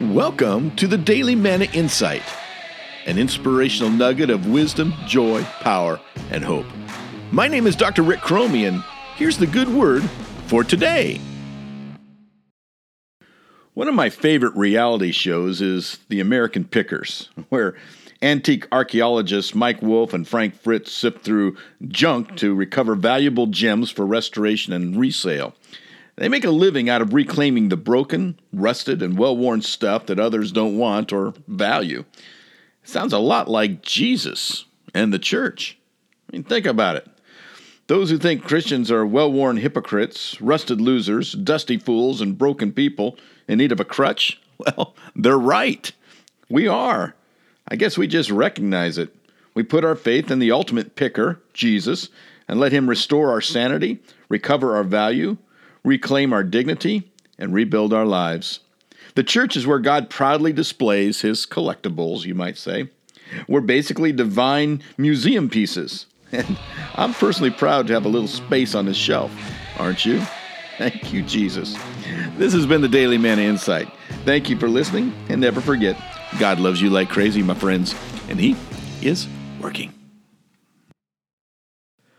Welcome to the Daily Manna Insight, an inspirational nugget of wisdom, joy, power, and hope. My name is Dr. Rick Cromie, and here's the good word for today. One of my favorite reality shows is The American Pickers, where antique archaeologists Mike Wolfe and Frank Fritz sift through junk to recover valuable gems for restoration and resale. They make a living out of reclaiming the broken, rusted, and well worn stuff that others don't want or value. It sounds a lot like Jesus and the church. I mean, think about it. Those who think Christians are well worn hypocrites, rusted losers, dusty fools, and broken people in need of a crutch, well, they're right. We are. I guess we just recognize it. We put our faith in the ultimate picker, Jesus, and let Him restore our sanity, recover our value, reclaim our dignity, and rebuild our lives. The church is where God proudly displays his collectibles, you might say. We're basically divine museum pieces. And I'm personally proud to have a little space on this shelf, aren't you? Thank you, Jesus. This has been the Daily Manna Insight. Thank you for listening, and never forget God loves you like crazy, my friends, and He is working.